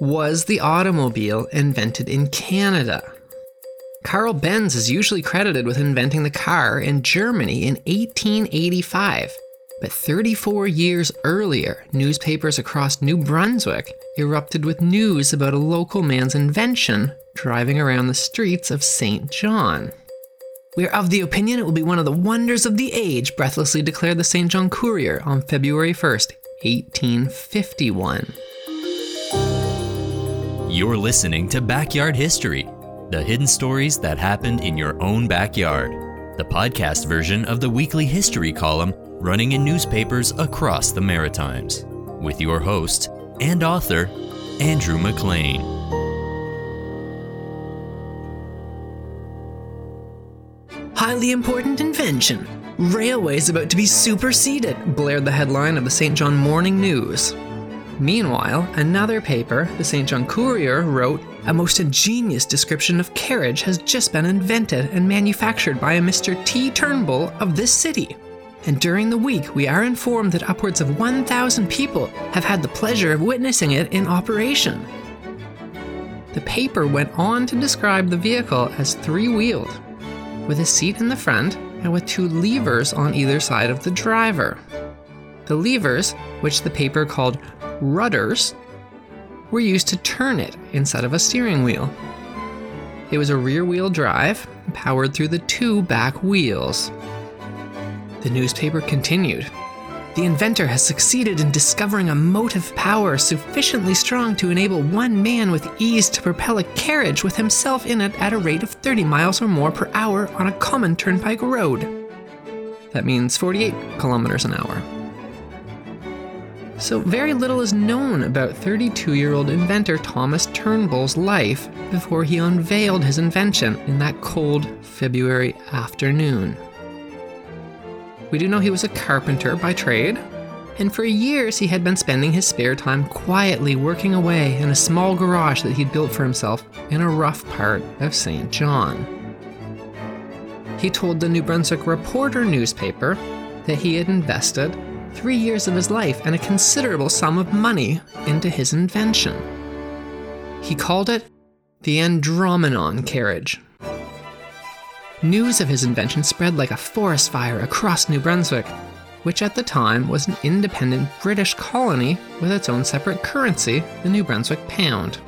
was the automobile invented in Canada. Carl Benz is usually credited with inventing the car in Germany in 1885. But 34 years earlier, newspapers across New Brunswick erupted with news about a local man's invention driving around the streets of St. John. We are of the opinion it will be one of the wonders of the age, breathlessly declared the St. John Courier on February 1st, 1851. You're listening to Backyard History, the hidden stories that happened in your own backyard, the podcast version of the weekly history column running in newspapers across the Maritimes, with your host and author, Andrew McLean. Highly important invention. Railways about to be superseded, blared the headline of the St. John Morning News. Meanwhile, another paper, the St. John Courier, wrote A most ingenious description of carriage has just been invented and manufactured by a Mr. T. Turnbull of this city. And during the week, we are informed that upwards of 1,000 people have had the pleasure of witnessing it in operation. The paper went on to describe the vehicle as three wheeled, with a seat in the front and with two levers on either side of the driver. The levers, which the paper called rudders were used to turn it instead of a steering wheel. It was a rear wheel drive powered through the two back wheels. The newspaper continued. The inventor has succeeded in discovering a motive power sufficiently strong to enable one man with ease to propel a carriage with himself in it at a rate of 30 miles or more per hour on a common turnpike road. That means 48 kilometers an hour. So, very little is known about 32 year old inventor Thomas Turnbull's life before he unveiled his invention in that cold February afternoon. We do know he was a carpenter by trade, and for years he had been spending his spare time quietly working away in a small garage that he'd built for himself in a rough part of St. John. He told the New Brunswick Reporter newspaper that he had invested three years of his life and a considerable sum of money into his invention. He called it the Andromenon carriage. News of his invention spread like a forest fire across New Brunswick, which at the time was an independent British colony with its own separate currency, the New Brunswick pound.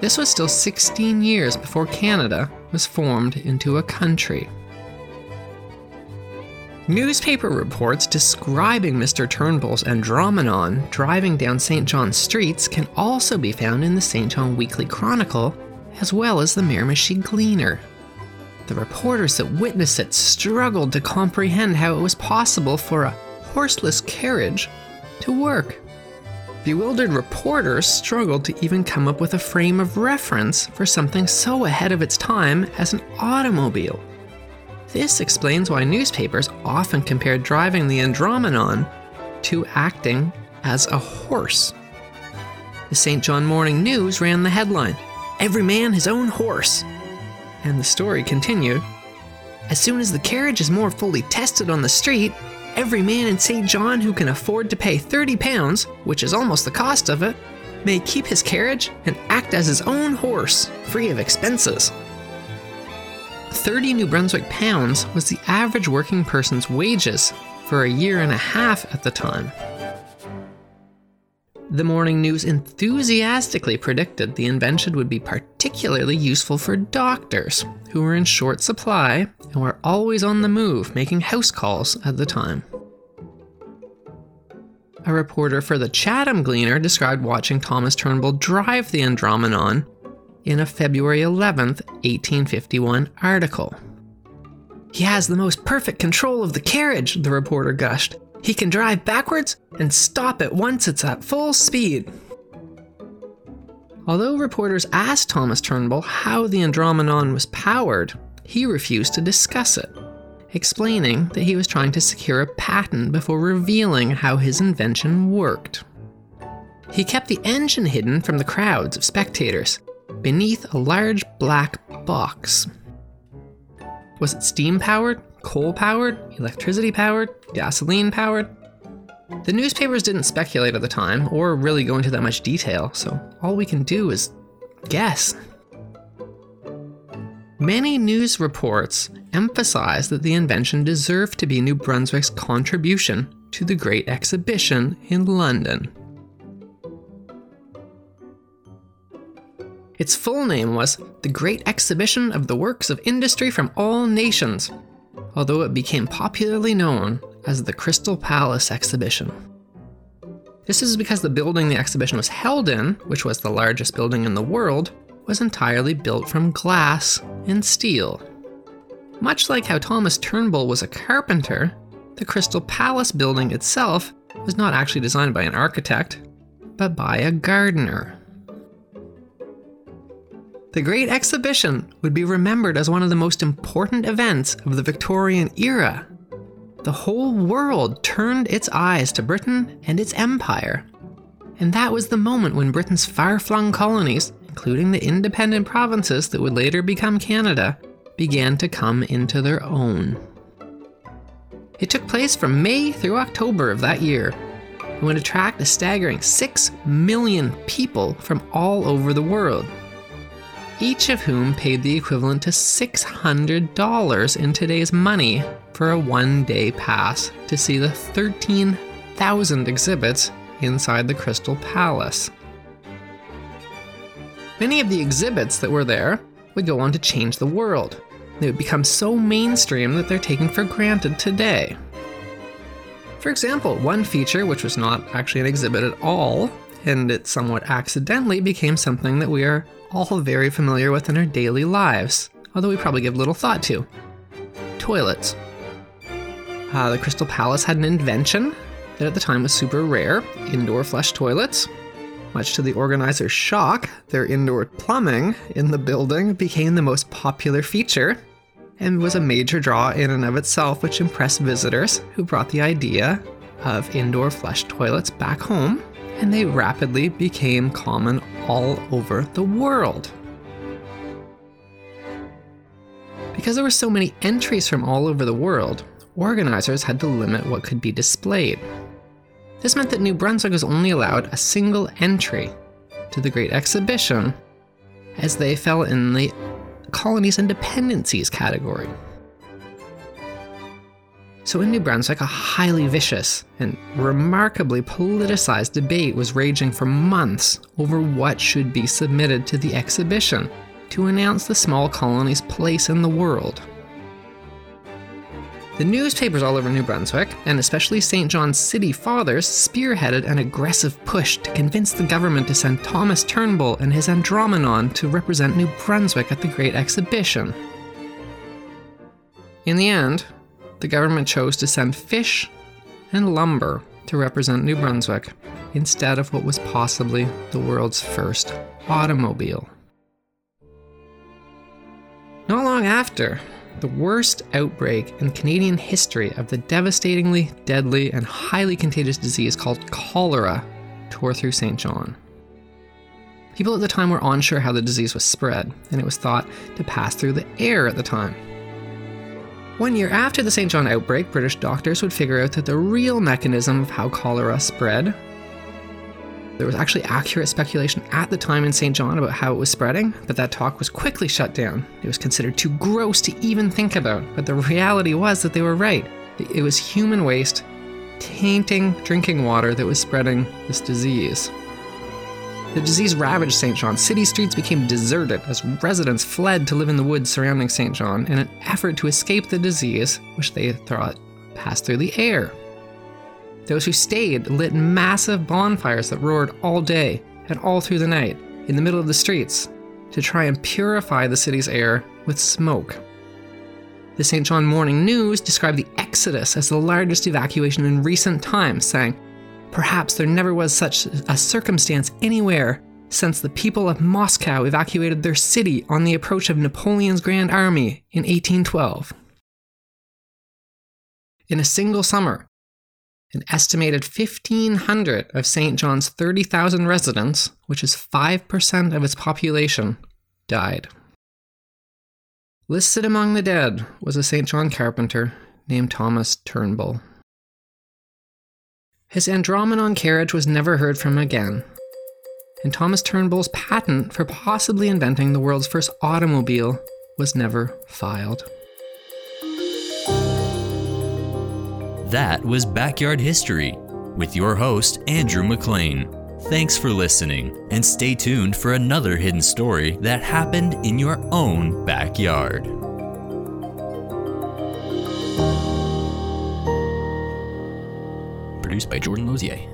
This was still 16 years before Canada was formed into a country. Newspaper reports describing Mr. Turnbull's Andromenon driving down St. John's streets can also be found in the St. John Weekly Chronicle, as well as the Miramichi Gleaner. The reporters that witnessed it struggled to comprehend how it was possible for a horseless carriage to work. Bewildered reporters struggled to even come up with a frame of reference for something so ahead of its time as an automobile. This explains why newspapers often compared driving the Andromenon to acting as a horse. The St. John Morning News ran the headline Every Man His Own Horse. And the story continued As soon as the carriage is more fully tested on the street, every man in St. John who can afford to pay 30 pounds, which is almost the cost of it, may keep his carriage and act as his own horse, free of expenses. 30 New Brunswick pounds was the average working person's wages for a year and a half at the time. The morning news enthusiastically predicted the invention would be particularly useful for doctors, who were in short supply and were always on the move making house calls at the time. A reporter for the Chatham Gleaner described watching Thomas Turnbull drive the Andromenon in a February 11, 1851 article. He has the most perfect control of the carriage, the reporter gushed. He can drive backwards and stop it once it's at full speed. Although reporters asked Thomas Turnbull how the Andromenon was powered, he refused to discuss it, explaining that he was trying to secure a patent before revealing how his invention worked. He kept the engine hidden from the crowds of spectators, beneath a large black box. Was it steam powered, coal powered, electricity powered, gasoline powered? The newspapers didn't speculate at the time or really go into that much detail, so all we can do is guess. Many news reports emphasize that the invention deserved to be New Brunswick's contribution to the Great Exhibition in London. Its full name was The Great Exhibition of the Works of Industry from All Nations, although it became popularly known as the Crystal Palace Exhibition. This is because the building the exhibition was held in, which was the largest building in the world, was entirely built from glass and steel. Much like how Thomas Turnbull was a carpenter, the Crystal Palace building itself was not actually designed by an architect, but by a gardener. The Great Exhibition would be remembered as one of the most important events of the Victorian era. The whole world turned its eyes to Britain and its empire. And that was the moment when Britain's far flung colonies, including the independent provinces that would later become Canada, began to come into their own. It took place from May through October of that year and would attract a staggering 6 million people from all over the world, each of whom paid the equivalent to $600 in today's money for a one day pass to see the 13,000 exhibits inside the Crystal Palace. Many of the exhibits that were there would go on to change the world. They would become so mainstream that they're taken for granted today. For example, one feature, which was not actually an exhibit at all, and it somewhat accidentally became something that we are all very familiar with in our daily lives, although we probably give little thought to toilets. Uh, the Crystal Palace had an invention that at the time was super rare indoor flush toilets. Much to the organizer's shock, their indoor plumbing in the building became the most popular feature and was a major draw in and of itself, which impressed visitors who brought the idea of indoor flush toilets back home, and they rapidly became common all over the world. Because there were so many entries from all over the world, organizers had to limit what could be displayed. This meant that New Brunswick was only allowed a single entry to the Great Exhibition, as they fell in the colonies and dependencies category. So, in New Brunswick, a highly vicious and remarkably politicized debate was raging for months over what should be submitted to the exhibition to announce the small colony's place in the world. The newspapers all over New Brunswick, and especially St. John's City Fathers, spearheaded an aggressive push to convince the government to send Thomas Turnbull and his Andromenon to represent New Brunswick at the Great Exhibition. In the end, the government chose to send fish and lumber to represent New Brunswick instead of what was possibly the world's first automobile. Not long after, the worst outbreak in Canadian history of the devastatingly deadly and highly contagious disease called cholera tore through St. John. People at the time were unsure how the disease was spread, and it was thought to pass through the air at the time. One year after the St. John outbreak, British doctors would figure out that the real mechanism of how cholera spread there was actually accurate speculation at the time in St. John about how it was spreading, but that talk was quickly shut down. It was considered too gross to even think about, but the reality was that they were right. It was human waste tainting drinking water that was spreading this disease. The disease ravaged St. John. City streets became deserted as residents fled to live in the woods surrounding St. John in an effort to escape the disease, which they thought passed through the air. Those who stayed lit massive bonfires that roared all day and all through the night in the middle of the streets to try and purify the city's air with smoke. The St. John Morning News described the Exodus as the largest evacuation in recent times, saying, Perhaps there never was such a circumstance anywhere since the people of Moscow evacuated their city on the approach of Napoleon's Grand Army in 1812. In a single summer, an estimated 1,500 of St. John's 30,000 residents, which is 5% of its population, died. Listed among the dead was a St. John carpenter named Thomas Turnbull. His Andromenon carriage was never heard from again, and Thomas Turnbull's patent for possibly inventing the world's first automobile was never filed. That was Backyard History with your host, Andrew McLean. Thanks for listening, and stay tuned for another hidden story that happened in your own backyard. Produced by Jordan Lozier.